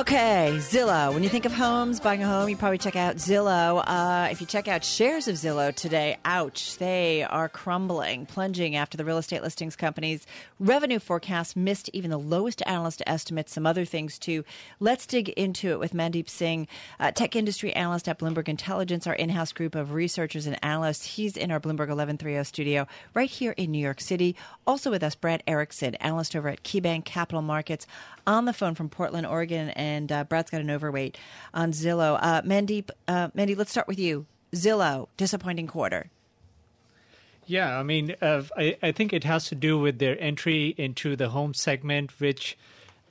Okay, Zillow. When you think of homes, buying a home, you probably check out Zillow. Uh, if you check out shares of Zillow today, ouch, they are crumbling, plunging after the real estate listings company's revenue forecast missed even the lowest analyst estimates, some other things too. Let's dig into it with Mandeep Singh, uh, tech industry analyst at Bloomberg Intelligence, our in house group of researchers and analysts. He's in our Bloomberg 1130 studio right here in New York City. Also with us, Brad Erikson, analyst over at KeyBanc Capital Markets, on the phone from Portland, Oregon and uh, Brad's got an overweight on Zillow. Uh, Mandeep, uh, Mandy, let's start with you. Zillow, disappointing quarter. Yeah, I mean, uh, I, I think it has to do with their entry into the home segment, which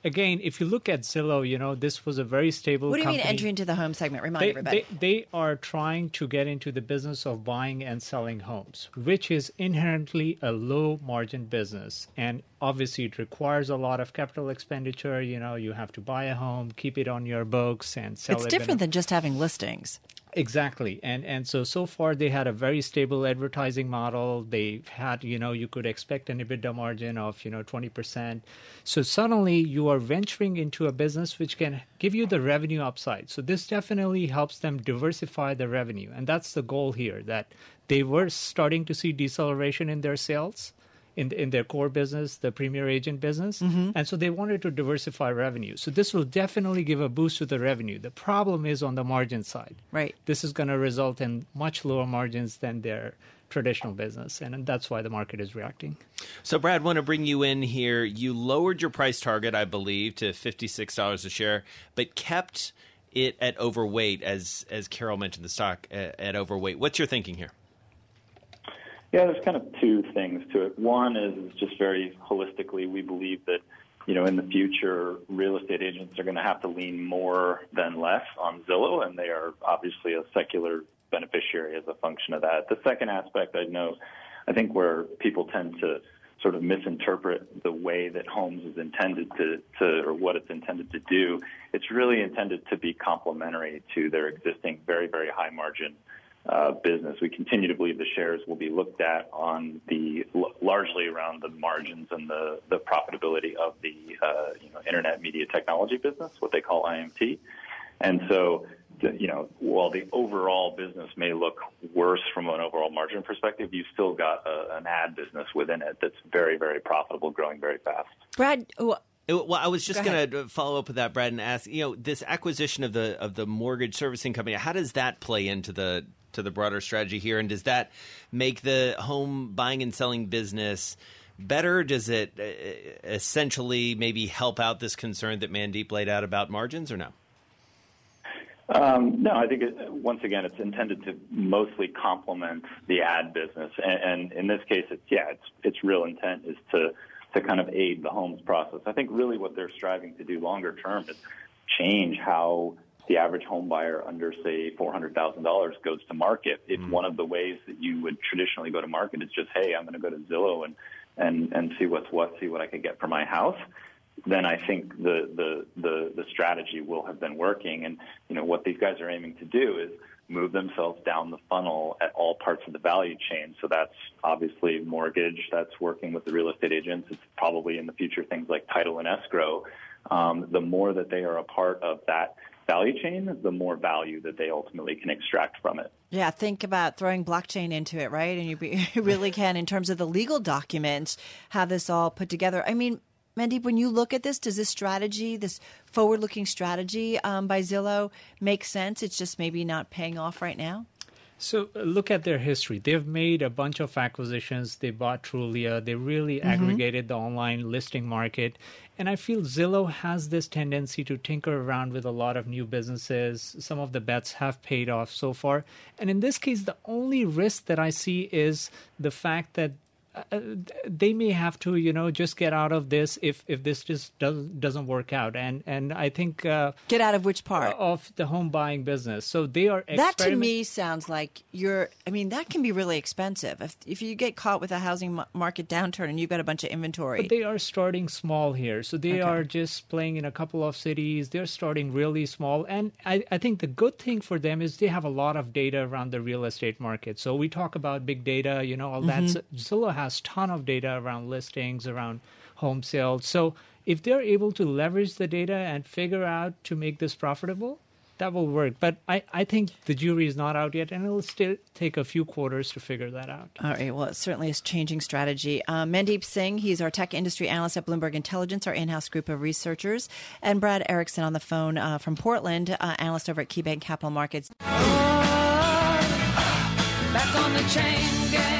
again, if you look at Zillow, you know, this was a very stable What do you company. mean entry into the home segment? Remind they, everybody. They, they are trying to get into the business of buying and selling homes, which is inherently a low margin business. And obviously, it requires a lot of capital expenditure. You know, you have to buy a home, keep it on your books, and sell it's it. different than just having listings. Exactly. And and so so far they had a very stable advertising model. They had, you know, you could expect an EBITDA margin of, you know, 20%. So suddenly you are venturing into a business which can give you the revenue upside. So this definitely helps them diversify the revenue. And that's the goal here that they were starting to see deceleration in their sales in in their core business, the premier agent business, mm-hmm. and so they wanted to diversify revenue. So this will definitely give a boost to the revenue. The problem is on the margin side. Right. This is going to result in much lower margins than their traditional business, and that's why the market is reacting. So, Brad, want to bring you in here. You lowered your price target, I believe, to fifty-six dollars a share, but kept it at overweight, as as Carol mentioned, the stock at, at overweight. What's your thinking here? Yeah, there's kind of two things to it. One is just very holistically, we believe that you know in the future, real estate agents are going to have to lean more than less on Zillow, and they are obviously a secular beneficiary as a function of that. The second aspect I know, I think where people tend to sort of misinterpret the way that Homes is intended to, to or what it's intended to do. It's really intended to be complementary to their existing very, very high margin business. We continue to believe the shares will be looked at on the largely around the margins and the, the profitability of the uh, you know internet media technology business, what they call IMT. And so, you know, while the overall business may look worse from an overall margin perspective, you've still got a, an ad business within it that's very, very profitable, growing very fast. Brad, It- Well, I was just going to follow up with that, Brad, and ask you know this acquisition of the of the mortgage servicing company. How does that play into the to the broader strategy here, and does that make the home buying and selling business better? Does it uh, essentially maybe help out this concern that Mandeep laid out about margins, or no? Um, no, I think it, once again, it's intended to mostly complement the ad business, and, and in this case, it's yeah, its its real intent is to to kind of aid the homes process. I think really what they're striving to do longer term is change how the average home buyer under say four hundred thousand dollars goes to market. If one of the ways that you would traditionally go to market is just hey, I'm going to go to Zillow and and and see what's what, see what I could get for my house then I think the, the, the, the strategy will have been working. And, you know, what these guys are aiming to do is move themselves down the funnel at all parts of the value chain. So that's obviously mortgage, that's working with the real estate agents. It's probably in the future things like title and escrow. Um, the more that they are a part of that value chain, the more value that they ultimately can extract from it. Yeah, think about throwing blockchain into it, right? And you, be, you really can, in terms of the legal documents, have this all put together. I mean, Mandeep, when you look at this, does this strategy, this forward-looking strategy um, by Zillow, make sense? It's just maybe not paying off right now. So uh, look at their history. They've made a bunch of acquisitions. They bought Trulia. They really aggregated the online listing market. And I feel Zillow has this tendency to tinker around with a lot of new businesses. Some of the bets have paid off so far. And in this case, the only risk that I see is the fact that uh, they may have to, you know, just get out of this if if this just does, doesn't work out. And and I think uh, get out of which part of the home buying business. So they are that to me sounds like you're. I mean, that can be really expensive if if you get caught with a housing market downturn and you've got a bunch of inventory. But they are starting small here, so they okay. are just playing in a couple of cities. They're starting really small, and I, I think the good thing for them is they have a lot of data around the real estate market. So we talk about big data, you know, all mm-hmm. that. Zillow has ton of data around listings, around home sales. So if they're able to leverage the data and figure out to make this profitable, that will work. But I, I think the jury is not out yet, and it'll still take a few quarters to figure that out. All right. Well, it certainly is changing strategy. Uh, Mandeep Singh, he's our tech industry analyst at Bloomberg Intelligence, our in house group of researchers, and Brad Erikson on the phone uh, from Portland, uh, analyst over at KeyBanc Capital Markets. Back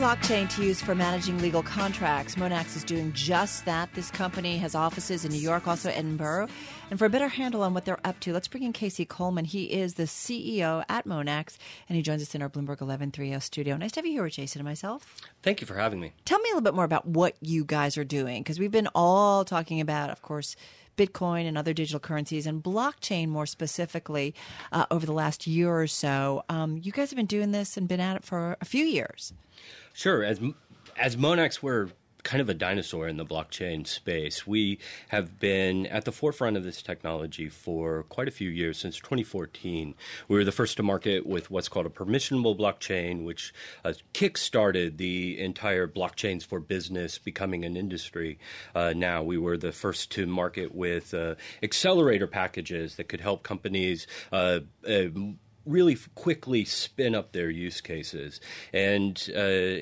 blockchain to use for managing legal contracts, Monax is doing just that. This company has offices in New York, also Edinburgh. And for a better handle on what they're up to, let's bring in Casey Kuhlman. He is the CEO at Monax, and he joins us in our Bloomberg 1130 studio. Nice to have you here with Jason and myself. Thank you for having me. Tell me a little bit more about what you guys are doing, because we've been all talking about, of course, Bitcoin and other digital currencies and blockchain more specifically uh, over the last year or so. Um, you guys have been doing this and been at it for a few years. Sure. As as Monax, we're kind of a dinosaur in the blockchain space. We have been at the forefront of this technology for quite a few years, since 2014. We were the first to market with what's called a permissionable blockchain, which uh, kick-started the entire blockchains for business becoming an industry. Uh, now, we were the first to market with uh, accelerator packages that could help companies uh, uh, really quickly spin up their use cases, and uh,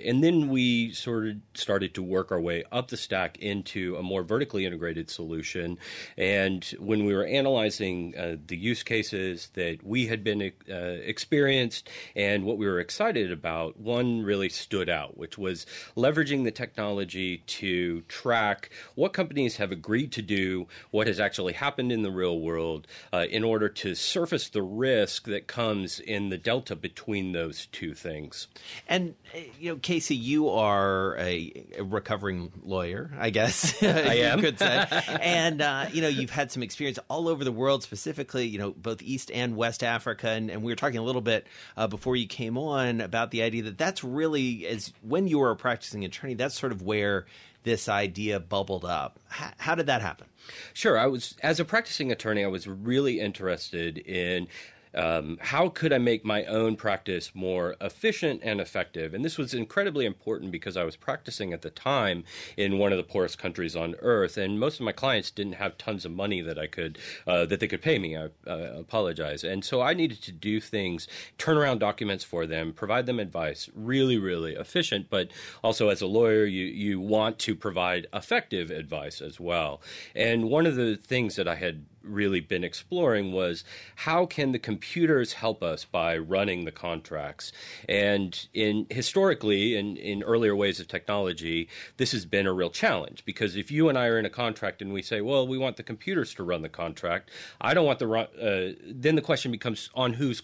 and then we sort of started to work our way up the stack into a more vertically integrated solution. And when we were analyzing uh, the use cases that we had been uh, experienced and what we were excited about, one really stood out, which was leveraging the technology to track what companies have agreed to do, what has actually happened in the real world, uh, in order to surface the risk that comes in the delta between those two things. And uh, you know, Casey, you are a, a recovering lawyer, I guess. I am. could say. and uh, you know, you've had some experience all over the world, specifically, you know, both East and West Africa. And, and we were talking a little bit uh, before you came on about the idea that that's really as when you were a practicing attorney, that's sort of where this idea bubbled up. H- how did that happen? Sure. I was, as a practicing attorney, I was really interested in um, how could I make my own practice more efficient and effective? And this was incredibly important because I was practicing at the time in one of the poorest countries on earth, and most of my clients didn't have tons of money that I could uh, that they could pay me. I uh, apologize, and so I needed to do things, turn around documents for them, provide them advice, really, really efficient. But also, as a lawyer, you you want to provide effective advice as well. And one of the things that I had really been exploring was how can the computers help us by running the contracts? And in historically in, in earlier ways of technology this has been a real challenge because if you and i are in a contract and we say well we want the computers to run the contract i don't want the uh, then the question becomes on whose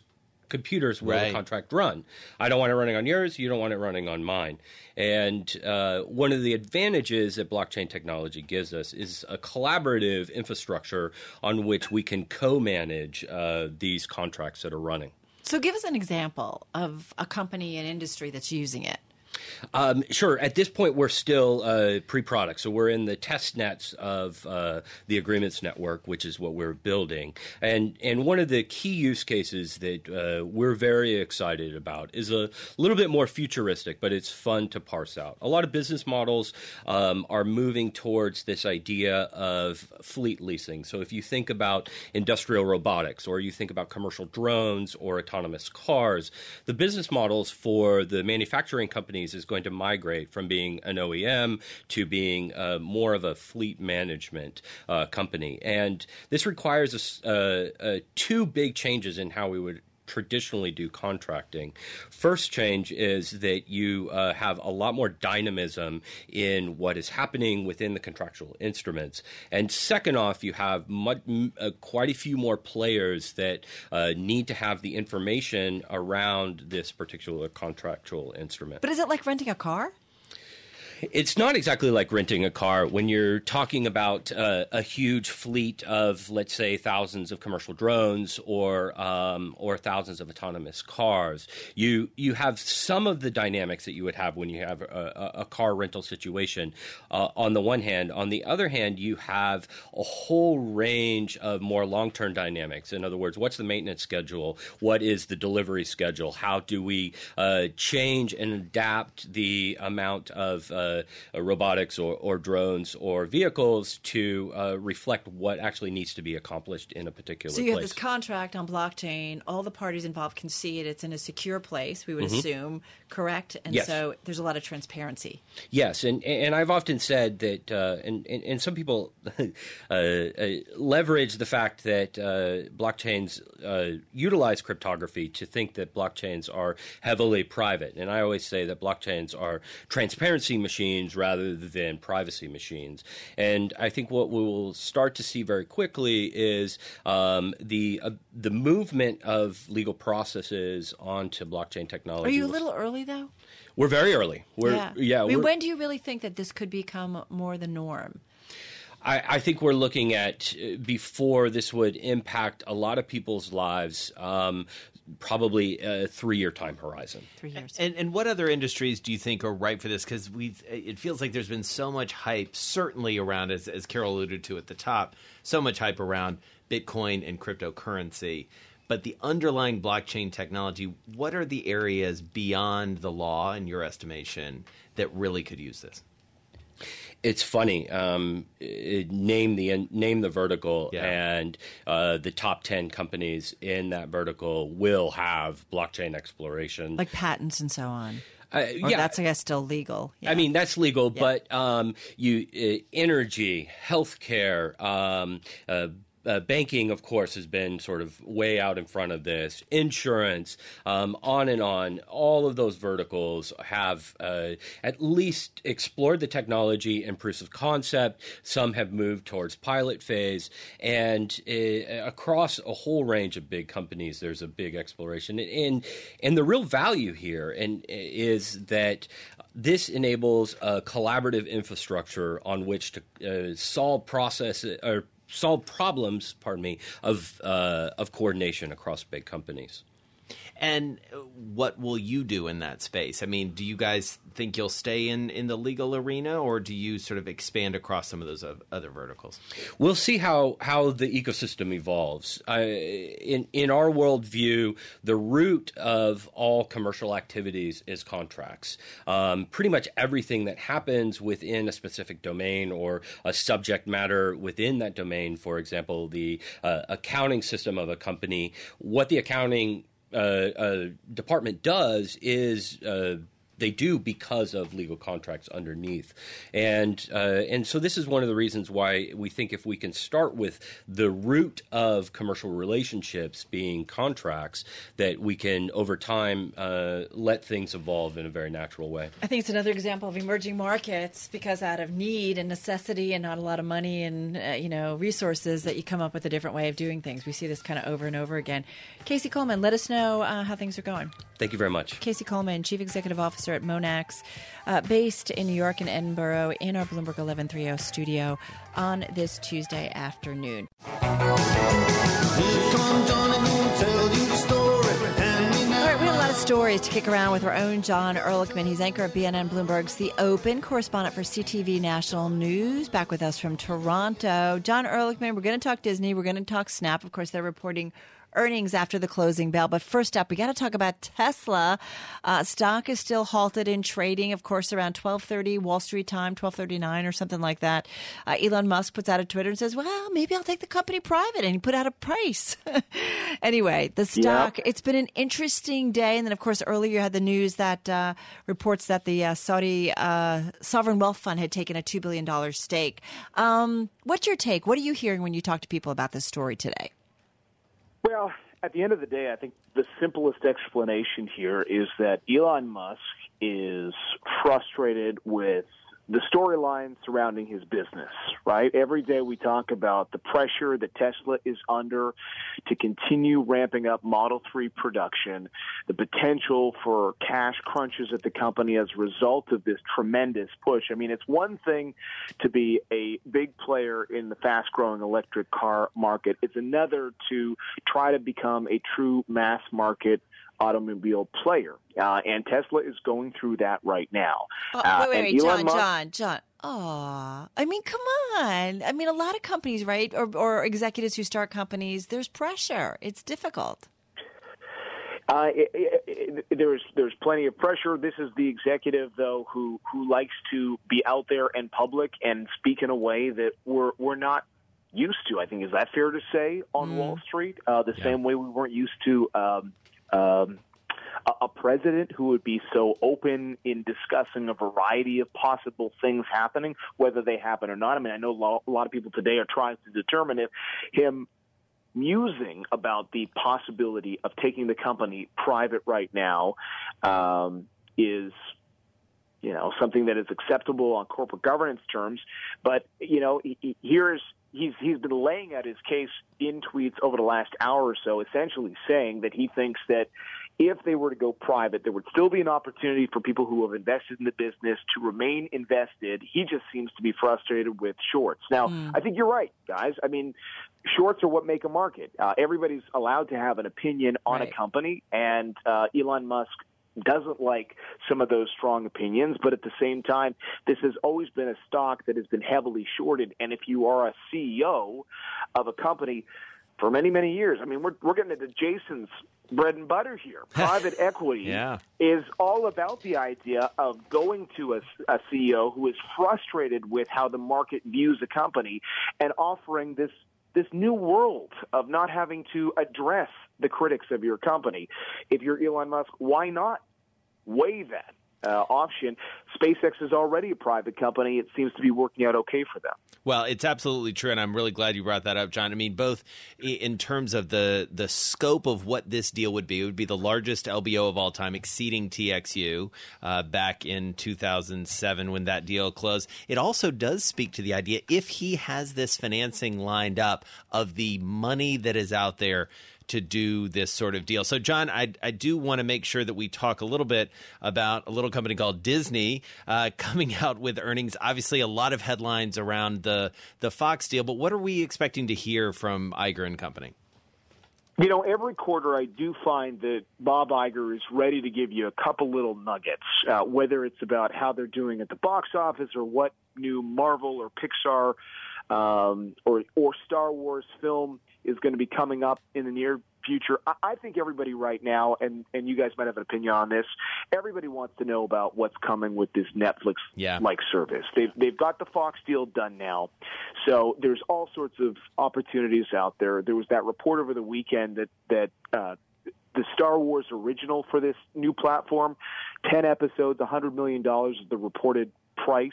computers will right. the contract run. I don't want it running on yours. You don't want it running on mine. And uh, one of the advantages that blockchain technology gives us is a collaborative infrastructure on which we can co-manage uh, these contracts that are running. So, give us an example of a company and industry that's using it. Um, sure. At this point, we're still uh, pre-product, so we're in the test nets of uh, the agreements network, which is what we're building. And and one of the key use cases that uh, we're very excited about is a little bit more futuristic, but it's fun to parse out. A lot of business models um, are moving towards this idea of fleet leasing. So if you think about industrial robotics, or you think about commercial drones or autonomous cars, the business models for the manufacturing companies is going to migrate from being an OEM to being uh, more of a fleet management uh, company. And this requires a, two big changes in how we would traditionally do contracting. First change is that you uh, have a lot more dynamism in what is happening within the contractual instruments. And second off, you have much, uh, quite a few more players that uh, need to have the information around this particular contractual instrument. But is it like renting a car? It's not exactly like renting a car when you're talking about uh, a huge fleet of, let's say, thousands of commercial drones or um, or thousands of autonomous cars. You you have some of the dynamics that you would have when you have a, a car rental situation. Uh, on the one hand, on the other hand, you have a whole range of more long term dynamics. In other words, what's the maintenance schedule? What is the delivery schedule? How do we uh, change and adapt the amount of uh, uh, robotics or, or, drones or vehicles to uh, reflect what actually needs to be accomplished in a particular. So you place. have this contract on blockchain. All the parties involved can see it. It's in a secure place. We would mm-hmm. assume, correct? And yes. so there's a lot of transparency. Yes, and and I've often said that, uh, and, and, and some people uh, leverage the fact that blockchains utilize cryptography to think that blockchains are heavily private, and I always say that blockchains are transparency machines rather than privacy machines. And I think what we will start to see very quickly is um, the uh, the movement of legal processes onto blockchain technology. Are you a little early though? We're very early. We're, yeah. yeah I mean, when do you really think that this could become more the norm? I, I, think we're looking at uh, before this would impact a lot of people's lives. Um, probably a three-year time horizon. Three years. And, and what other industries do you think are ripe for this? Because we, it feels like there's been so much hype, certainly around, as, as Carol alluded to at the top, so much hype around Bitcoin and cryptocurrency. But the underlying blockchain technology, what are the areas beyond the law, in your estimation, that really could use this? It's funny. Um, it, name the name the vertical, yeah. and uh, the top ten companies in that vertical will have blockchain exploration, like patents and so on. Uh, yeah, that's I guess still legal. Yeah. I mean that's legal, yeah. but um, you uh, energy, healthcare, um, uh, uh, banking, of course, has been sort of way out in front of this. Insurance, um, on and on. All of those verticals have uh, at least explored the technology and proofs of concept. Some have moved towards pilot phase, and uh, across a whole range of big companies, there's a big exploration. And and the real value here and is that this enables a collaborative infrastructure on which to uh, solve process or solve problems, pardon me, of uh, of coordination across big companies. And what will you do in that space? I mean, do you guys think you'll stay in, in the legal arena, or do you sort of expand across some of those other verticals? We'll see how, how the ecosystem evolves. Uh, in in our worldview, the root of all commercial activities is contracts. Um, pretty much everything that happens within a specific domain or a subject matter within that domain, for example, the uh, accounting system of a company, what the accounting uh, department does is uh, they do because of legal contracts underneath, and uh, and so this is one of the reasons why we think if we can start with the root of commercial relationships being contracts, that we can over time uh, let things evolve in a very natural way. I think it's another example of emerging markets because out of need and necessity and not a lot of money and uh, you know resources that you come up with a different way of doing things. We see this kind of over and over again. Casey Kuhlman, let us know uh, how things are going. Thank you very much. Casey Kuhlman, Chief Executive Officer at Monax, uh, based in New York and Edinburgh, in our Bloomberg 1130 studio on this Tuesday afternoon. All right, we have a lot of stories to kick around with our own Jon Erlichman. He's anchor at BNN Bloomberg's The Open, correspondent for CTV National News, back with us from Toronto. Jon Erlichman, we're going to talk Disney. We're going to talk Snap. Of course, they're reporting earnings after the closing bell. But first up, we got to talk about Tesla. Uh, stock is still halted in trading, of course, around 12:30 Wall Street time, 12:39 or something like that. Uh, Elon Musk puts out a Twitter and says, "Well, maybe I'll take the company private," and he put out a price. anyway, the stock. It's been an interesting day, and then of course earlier you had the news that uh, reports that the uh, Saudi uh, sovereign wealth fund had taken a two billion dollars stake. Um, what's your take? What are you hearing when you talk to people about this story today? Well, at the end of the day, I think the simplest explanation here is that Elon Musk is frustrated with the storyline surrounding his business, right? Every day we talk about the pressure that Tesla is under to continue ramping up Model 3 production, the potential for cash crunches at the company as a result of this tremendous push. I mean, it's one thing to be a big player in the fast growing electric car market, it's another to try to become a true mass market automobile player. Uh, and Tesla is going through that right now. Oh, Uh, wait, wait, and wait, Jon, Musk- Jon, Jon. Oh, I mean, come on. I mean, a lot of companies, right, or, or executives who start companies, there's pressure. It's difficult. Uh, it, it, it, there's there's plenty of pressure. This is the executive though who who likes to be out there and public and speak in a way that we're we're not used to. I think is that fair to say on Wall Street? Uh, the same way we weren't used to. Um, um, a a president who would be so open in discussing a variety of possible things happening, whether they happen or not. I mean, I know a lot, a lot of people today are trying to determine if him musing about the possibility of taking the company private right now um, is you know something that is acceptable on corporate governance terms but you know he, he- here's he's he's been laying out his case in tweets over the last hour or so essentially saying that he thinks that if they were to go private, there would still be an opportunity for people who have invested in the business to remain invested. He just seems to be frustrated with shorts. Now, I think you're right, guys. I mean, shorts are what make a market. Uh, everybody's allowed to have an opinion on Right. a company, and uh, Elon Musk doesn't like some of those strong opinions, but at the same time, this has always been a stock that has been heavily shorted. And if you are a CEO of a company for many, many years, I mean, we're, we're getting into Jason's bread and butter here. Private equity Yeah. is all about the idea of going to a, a CEO who is frustrated with how the market views a company and offering this this new world of not having to address the critics of your company. If you're Elon Musk, why not weigh that uh, option? SpaceX is already a private company. It seems to be working out okay for them. Well, it's absolutely true, and I'm really glad you brought that up, Jon. I mean, both in terms of the the scope of what this deal would be, it would be the largest LBO of all time, exceeding TXU uh, back in 2007 when that deal closed. It also does speak to the idea if he has this financing lined up of the money that is out there to do this sort of deal. So, Jon, I, I do want to make sure that we talk a little bit about a little company called Disney uh, coming out with earnings. Obviously, a lot of headlines around the the Fox deal, but what are we expecting to hear from Iger and Company? You know, every quarter I do find that Bob Iger is ready to give you a couple little nuggets, uh, whether it's about how they're doing at the box office or what new Marvel or Pixar um, or or Star Wars film is going to be coming up in the near future. I, I think everybody right now, and and you guys might have an opinion on this. Everybody wants to know about what's coming with this Netflix Yeah. like service. They've they've got the Fox deal done now, so there's all sorts of opportunities out there. There was that report over the weekend that that. Uh, the Star Wars original for this new platform, 10 episodes, $100 million is the reported price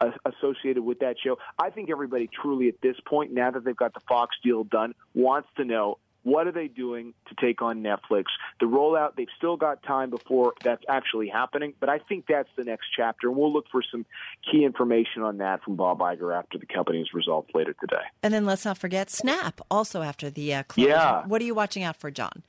uh, associated with that show. I think everybody truly at this point, now that they've got the Fox deal done, wants to know what are they doing to take on Netflix? The rollout, they've still got time before that's actually happening, but I think that's the next chapter. And we'll look for some key information on that from Bob Iger after the company's results later today. And then let's not forget Snap, also after the uh, close. Yeah. What are you watching out for, Jon?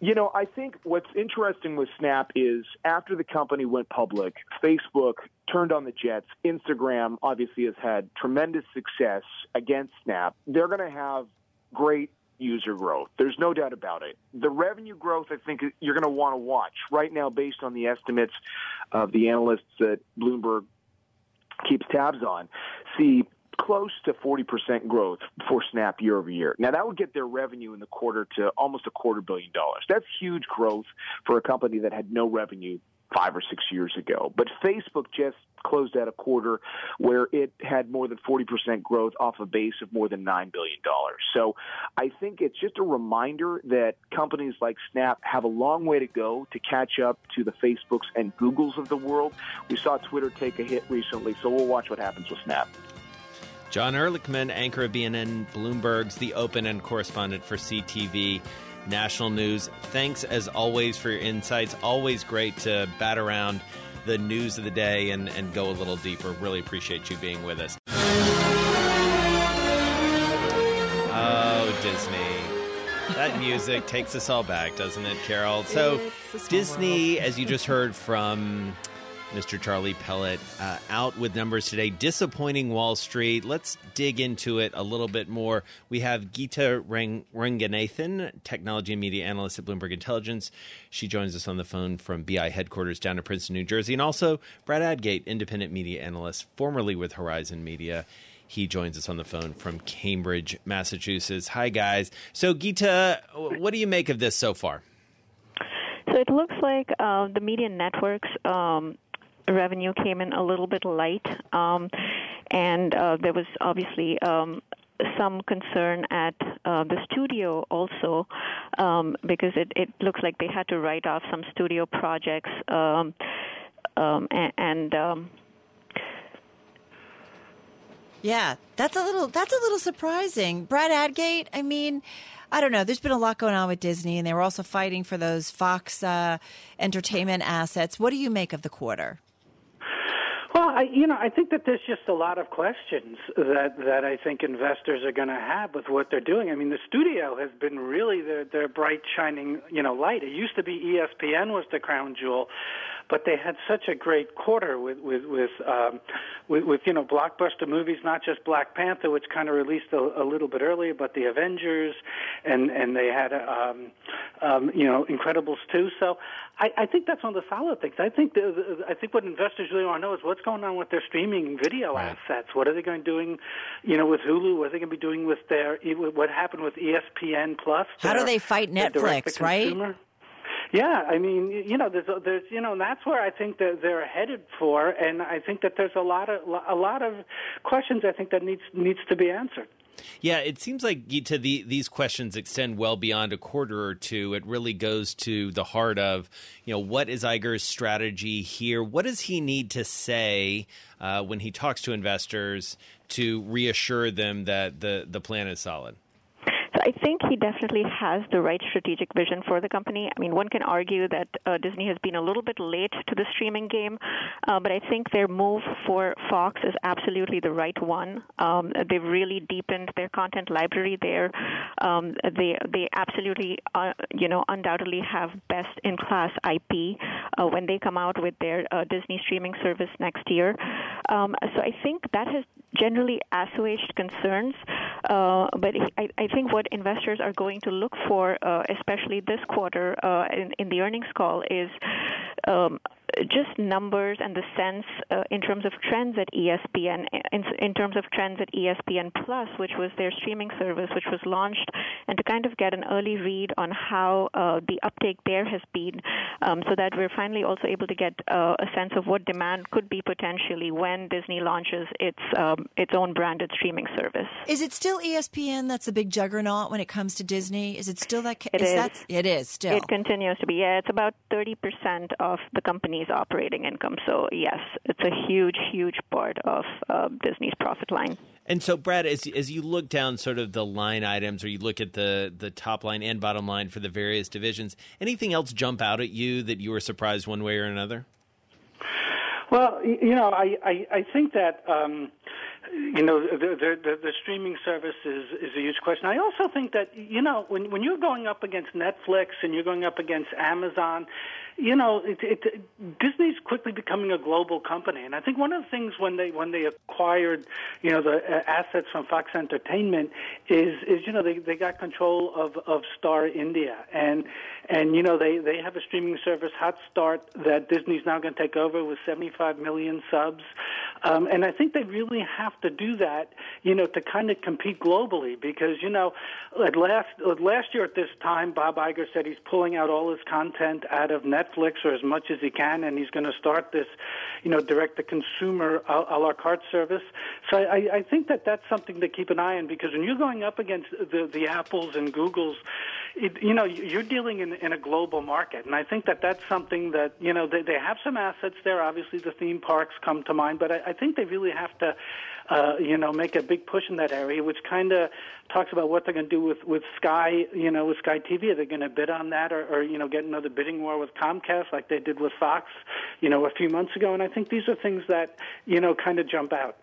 You know, I think what's interesting with Snap is after the company went public, Facebook turned on the jets. Instagram obviously has had tremendous success against Snap. They're going to have great user growth. There's no doubt about it. The revenue growth, I think, you're going to want to watch right now based on the estimates of the analysts that Bloomberg keeps tabs on. See close to 40% growth for Snap year over year. Now that would get their revenue in the quarter to almost a quarter billion dollars. That's huge growth for a company that had no revenue five or six years ago. But Facebook just closed out a quarter where it had more than 40% growth off a base of more than $9 billion. So I think it's just a reminder that companies like Snap have a long way to go to catch up to the Facebooks and Googles of the world. We saw Twitter take a hit recently, so we'll watch what happens with Snap. Jon Erlichman, anchor of BNN Bloomberg's The Open and correspondent for CTV National News. Thanks as always for your insights. Always great to bat around the news of the day and, and go a little deeper. Really appreciate you being with us. Oh, Disney. That music takes us all back, doesn't it, Carol? So, Disney, as you just heard from Mr. Charlie Pellett, uh, out with numbers today. Disappointing Wall Street. Let's dig into it a little bit more. We have Geetha Rang- Ranganathan, technology and media analyst at Bloomberg Intelligence. She joins us on the phone from BI headquarters down in Princeton, New Jersey. And also Brad Adgate, independent media analyst, formerly with Horizon Media. He joins us on the phone from Cambridge, Massachusetts. Hi, guys. So, Geetha, what do you make of this so far? So it looks like uh, the media networks um, revenue came in a little bit light, um, and uh, there was obviously um, some concern at uh, the studio also um, because it, it looks like they had to write off some studio projects um, um, and. and um, Yeah, that's a little that's a little surprising. Brad Adgate, I mean, I don't know. There's been a lot going on with Disney, and they were also fighting for those Fox uh, entertainment assets. What do you make of the quarter? Well, I, you know, I think that there's just a lot of questions that that I think investors are going to have with what they're doing. I mean, the studio has been really their their bright shining, you know, light. It used to be ESPN was the crown jewel, but they had such a great quarter with with with um, with, with you know blockbuster movies, not just Black Panther, which kind of released a, a little bit earlier, but the Avengers, and and they had um, um, you know Incredibles too. So I, I think that's one of the solid things. I think the, the, I think what investors really want to know is what's going on with their streaming video Right. assets. What are they going to doing, you know, with Hulu? What are they going to be doing with their what happened with ESPN Plus? How do they fight Netflix, right? Yeah, I mean, you know, there's, there's, you know, and that's where I think that they're headed for, and I think that there's a lot of, a lot of questions I think that needs needs to be answered. Yeah, it seems like Geetha, the, these questions extend well beyond a quarter or two. It really goes to the heart of, you know, what is Iger's strategy here? What does he need to say uh, when he talks to investors to reassure them that the, the plan is solid? Think he definitely has the right strategic vision for the company. I mean, one can argue that uh, Disney has been a little bit late to the streaming game, uh, but I think their move for Fox is absolutely the right one. Um, they've really deepened their content library there. Um, they they absolutely, uh, you know, undoubtedly have best in class IP uh, when they come out with their uh, Disney streaming service next year. Um, so I think that has generally assuaged concerns. Uh, but I, I think what investors are going to look for, uh, especially this quarter uh, in, in the earnings call, is um, just numbers and the sense uh, in terms of trends at ESPN, in, in terms of trends at ESPN Plus, which was their streaming service, which was launched, and to kind of get an early read on how uh, the uptake there has been, um, so that we're finally also able to get uh, a sense of what demand could be potentially when Disney launches its um, its own branded streaming service. Is it still ESPN that's the big juggernaut when it comes to Disney? Is it still that? ca- It is. that it is still. It continues to be. Yeah, it's about 30% of the company's operating income. So, yes, it's a huge, huge part of uh, Disney's profit line. And so, Brad, as as you look down sort of the line items, or you look at the the top line and bottom line for the various divisions, anything else jump out at you that you were surprised one way or another? Well, you know, I I, I think that um, you know the, the the the streaming service is is a huge question. I also think that you know when when you're going up against Netflix and you're going up against Amazon, you know, it, it, Disney's quickly becoming a global company, and I think one of the things when they when they acquired, you know, the uh, assets from Fox Entertainment is is you know they they got control of of Star India, and and you know they they have a streaming service Hotstar that Disney's now going to take over with 75 million subs, um, and I think they really have to do that, you know, to kind of compete globally because you know, at last last year at this time, Bob Iger said he's pulling out all his content out of Netflix or as much as he can, and he's going to start this, you know, direct to consumer a, a la carte service. So I, I think that that's something to keep an eye on because when you're going up against the the Apples and Googles, it, you know, you're dealing in, in a global market, and I think that that's something that you know they, they have some assets there. Obviously, the theme parks come to mind, but I, I think they really have to, uh, you know, make a big push in that area, which kind of talks about what they're going to do with with Sky, you know, with Sky TV. Are they going to bid on that, or, or you know, get another bidding war with Comcast like they did with Fox, you know, a few months ago? And I think these are things that you know kind of jump out.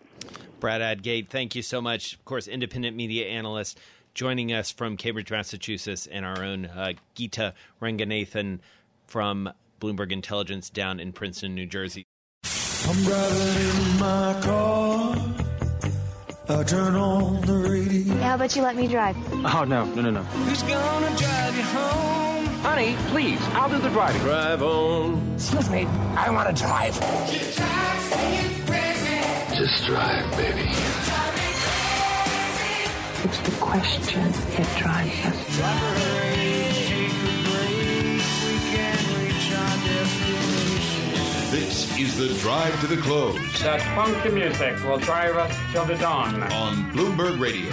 Brad Adgate, thank you so much. Of course, independent media analyst joining us from Cambridge, Massachusetts, and our own uh, Geetha Ranganathan from Bloomberg Intelligence down in Princeton, New Jersey. I'm driving in my car. I turn on the radio. Yeah, how about you let me drive? Oh, no, no, no, no. Who's gonna drive you home? Honey, please, I'll do the driving. Drive on. Excuse me, I want to drive. Just drive, baby. It's question that drives us. This is the drive to the close That funky music will drive us till the dawn. on Bloomberg Radio.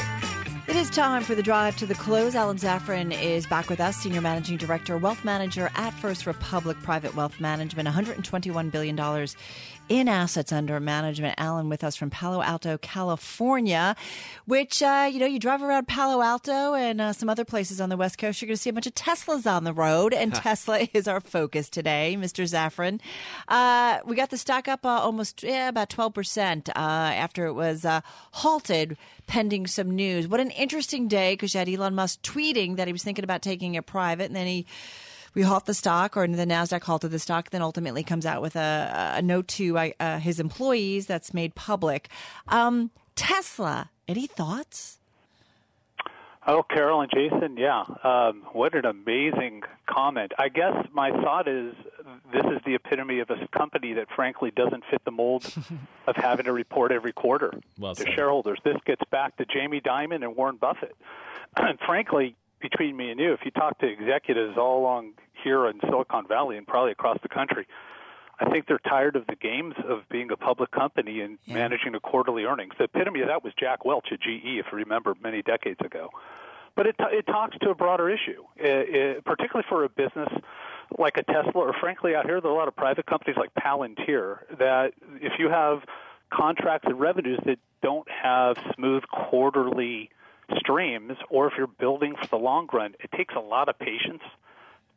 It is time for the drive to the close. Alan Zafran is back with us, Senior Managing Director, Wealth Manager at First Republic Private Wealth Management, $121 billion in assets under management. Alan with us from Palo Alto, California, which, uh, you know, you drive around Palo Alto and uh, some other places on the West Coast, you're going to see a bunch of Teslas on the road, and Tesla is our focus today, Mr. Zafran. Uh, we got the stock up uh, almost yeah, about 12% uh, after it was uh, halted pending some news. What an interesting day because you had Elon Musk tweeting that he was thinking about taking it private, and then he we halt the stock, or the Nasdaq halted the stock. Then ultimately comes out with a, a note to uh, his employees that's made public. Um, Tesla, any thoughts? Oh, Carol and Jason, yeah. Um, what an amazing comment. I guess my thought is this is the epitome of a company that frankly doesn't fit the mold of having to report every quarter Well to said. shareholders. This gets back to Jamie Dimon and Warren Buffett. And frankly, between me and you, if you talk to executives all along here in Silicon Valley and probably across the country, I think they're tired of the games of being a public company and managing the quarterly earnings. The epitome of that was Jack Welch at GE, if you remember, many decades ago. But it, it talks to a broader issue, uh uh particularly for a business like a Tesla, or frankly, out here, there are a lot of private companies like Palantir that if you have contracts and revenues that don't have smooth quarterly streams, or if you're building for the long run, it takes a lot of patience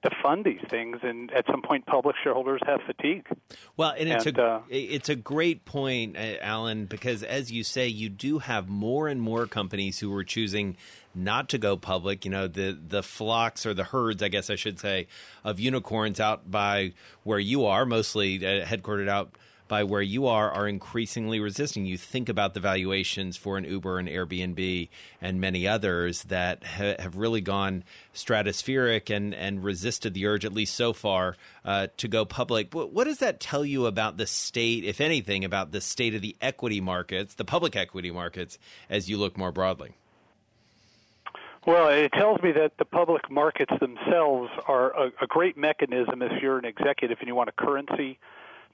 to fund these things, and at some point, public shareholders have fatigue. Well, and it's And, a uh, it's a great point, uh, Alan, because as you say, you do have more and more companies who are choosing not to go public. You know, the the flocks or the herds, I guess I should say, of unicorns out by where you are, mostly uh, headquartered out by where you are, are increasingly resisting. You think about the valuations for an Uber and Airbnb and many others that ha- have really gone stratospheric and, and resisted the urge, at least so far, uh, to go public. What, what does that tell you about the state, if anything, about the state of the equity markets, the public equity markets, as you look more broadly? Well, it tells me that the public markets themselves are a, a great mechanism if you're an executive and you want a currency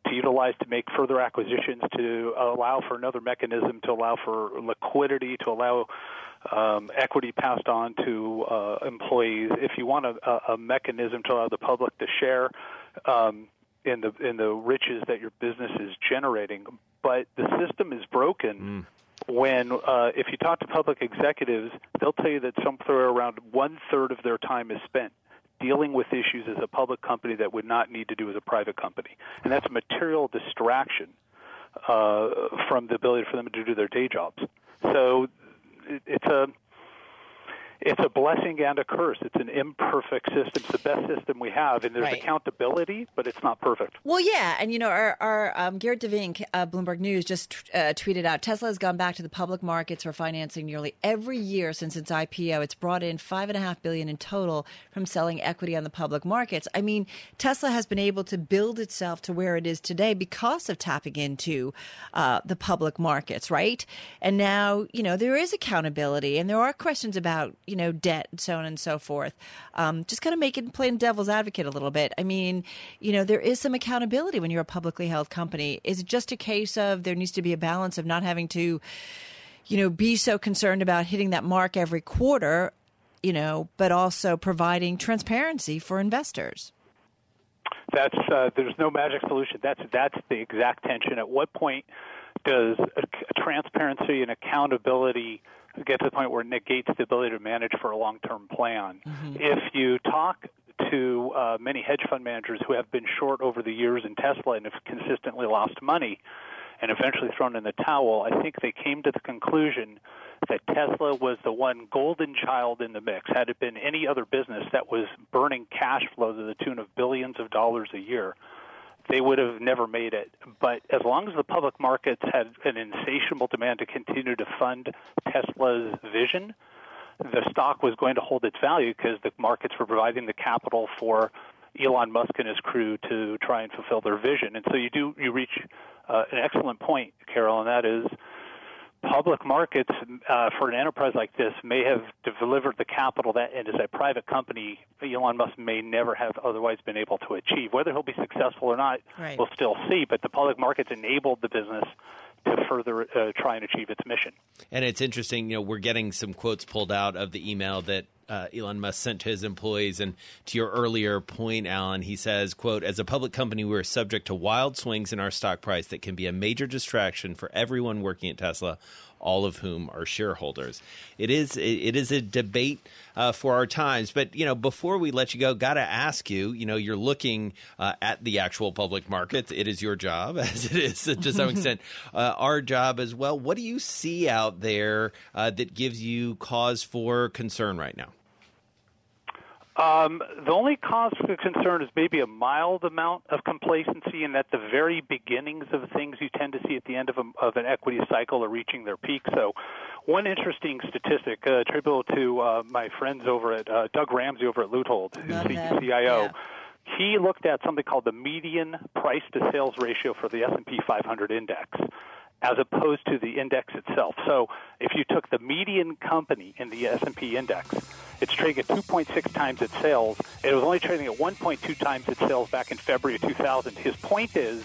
to utilize to make further acquisitions, to allow for another mechanism to allow for liquidity, to allow um, equity passed on to uh, employees. If you want a, a mechanism to allow the public to share um, in the in the riches that your business is generating, but the system is broken when uh, if you talk to public executives, they'll tell you that somewhere around one third of their time is spent dealing with issues as a public company that would not need to do as a private company, and that's a material distraction uh, from the ability for them to do their day jobs. So it, it's a it's a blessing and a curse. It's an imperfect system. It's the best system we have, and there's Right. accountability, but it's not perfect. Well, yeah, and you know, our, our um, Gerrit De Vynck, uh, Bloomberg News, just uh, tweeted out Tesla has gone back to the public markets for financing nearly every year since its IPO. It's brought in five and a half billion in total from selling equity on the public markets. I mean, Tesla has been able to build itself to where it is today because of tapping into uh, the public markets, right? And now, you know, there is accountability, and there are questions about you know debt and so on and so forth. Um, just kind of making playing devil's advocate a little bit. I mean, you know, there is some accountability when you're a publicly held company. Is it just a case of there needs to be a balance of not having to, you know, be so concerned about hitting that mark every quarter? you know, but also providing transparency for investors. That's uh, there's no magic solution. That's that's the exact tension. At what point does transparency and accountability get to the point where it negates the ability to manage for a long-term plan? Mm-hmm. If you talk to uh, many hedge fund managers who have been short over the years in Tesla and have consistently lost money and eventually thrown in the towel, I think they came to the conclusion that Tesla was the one golden child in the mix. Had it been any other business that was burning cash flow to the tune of billions of dollars a year, they would have never made it. But as long as the public markets had an insatiable demand to continue to fund Tesla's vision, the stock was going to hold its value because the markets were providing the capital for Elon Musk and his crew to try and fulfill their vision. And so you do you reach uh, an excellent point, Carol, and that is public markets uh, for an enterprise like this may have delivered the capital that, and as a private company, Elon Musk may never have otherwise been able to achieve. Whether he'll be successful or not, right. we'll still see. But the public markets enabled the business to further uh, try and achieve its mission. And it's interesting, you know, we're getting some quotes pulled out of the email that uh, Elon Musk sent to his employees. And to your earlier point, Alan, he says, "quote As a public company, we are subject to wild swings in our stock price that can be a major distraction for everyone working at Tesla." All of whom are shareholders. It is it is a debate uh, for our times. But you know, before we let you go, got to ask you. You know, you're looking uh, at the actual public markets. It is your job, as it is to some extent uh, our job as well. What do you see out there uh, that gives you cause for concern right now? Um, the only cause for concern is maybe a mild amount of complacency, and at the very beginnings of things you tend to see at the end of, a, of an equity cycle are reaching their peak. So, one interesting statistic uh, attributable to uh, my friends over at uh, Doug Ramsey over at Leuthold, who's the CIO. Yeah. He looked at something called the median price to sales ratio for the S&P 500 index as opposed to the index itself. So if you took the median company in the S&P index, it's trading at 2.6 times its sales. It was only trading at 1.2 times its sales back in February of 2000. His point is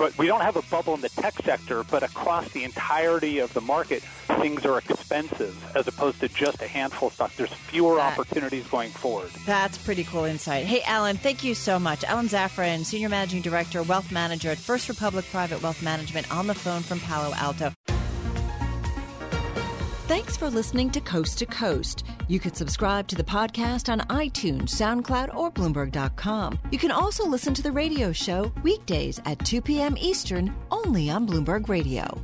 but we don't have a bubble in the tech sector, but across the entirety of the market, things are expensive as opposed to just a handful of stocks. There's fewer that, opportunities going forward. That's pretty cool insight. Hey, Alan, thank you so much. Alan Zafran, Senior Managing Director, Wealth Manager at First Republic Private Wealth Management, on the phone from Palo Alto. Thanks for listening to Coast to Coast. You can subscribe to the podcast on iTunes, SoundCloud, or Bloomberg.com. You can also listen to the radio show weekdays at 2 p.m. Eastern only on Bloomberg Radio.